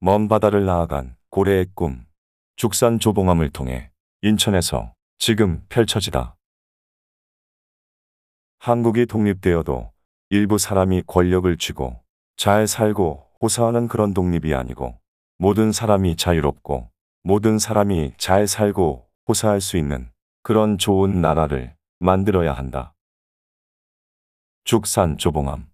먼 바다를 나아간 고래의 꿈, 죽산 조봉암을 통해 인천에서 지금 펼쳐지다. 한국이 독립되어도 일부 사람이 권력을 쥐고 잘 살고 호사하는 그런 독립이 아니고 모든 사람이 자유롭고 모든 사람이 잘 살고 호사할 수 있는 그런 좋은 나라를 만들어야 한다. 죽산 조봉암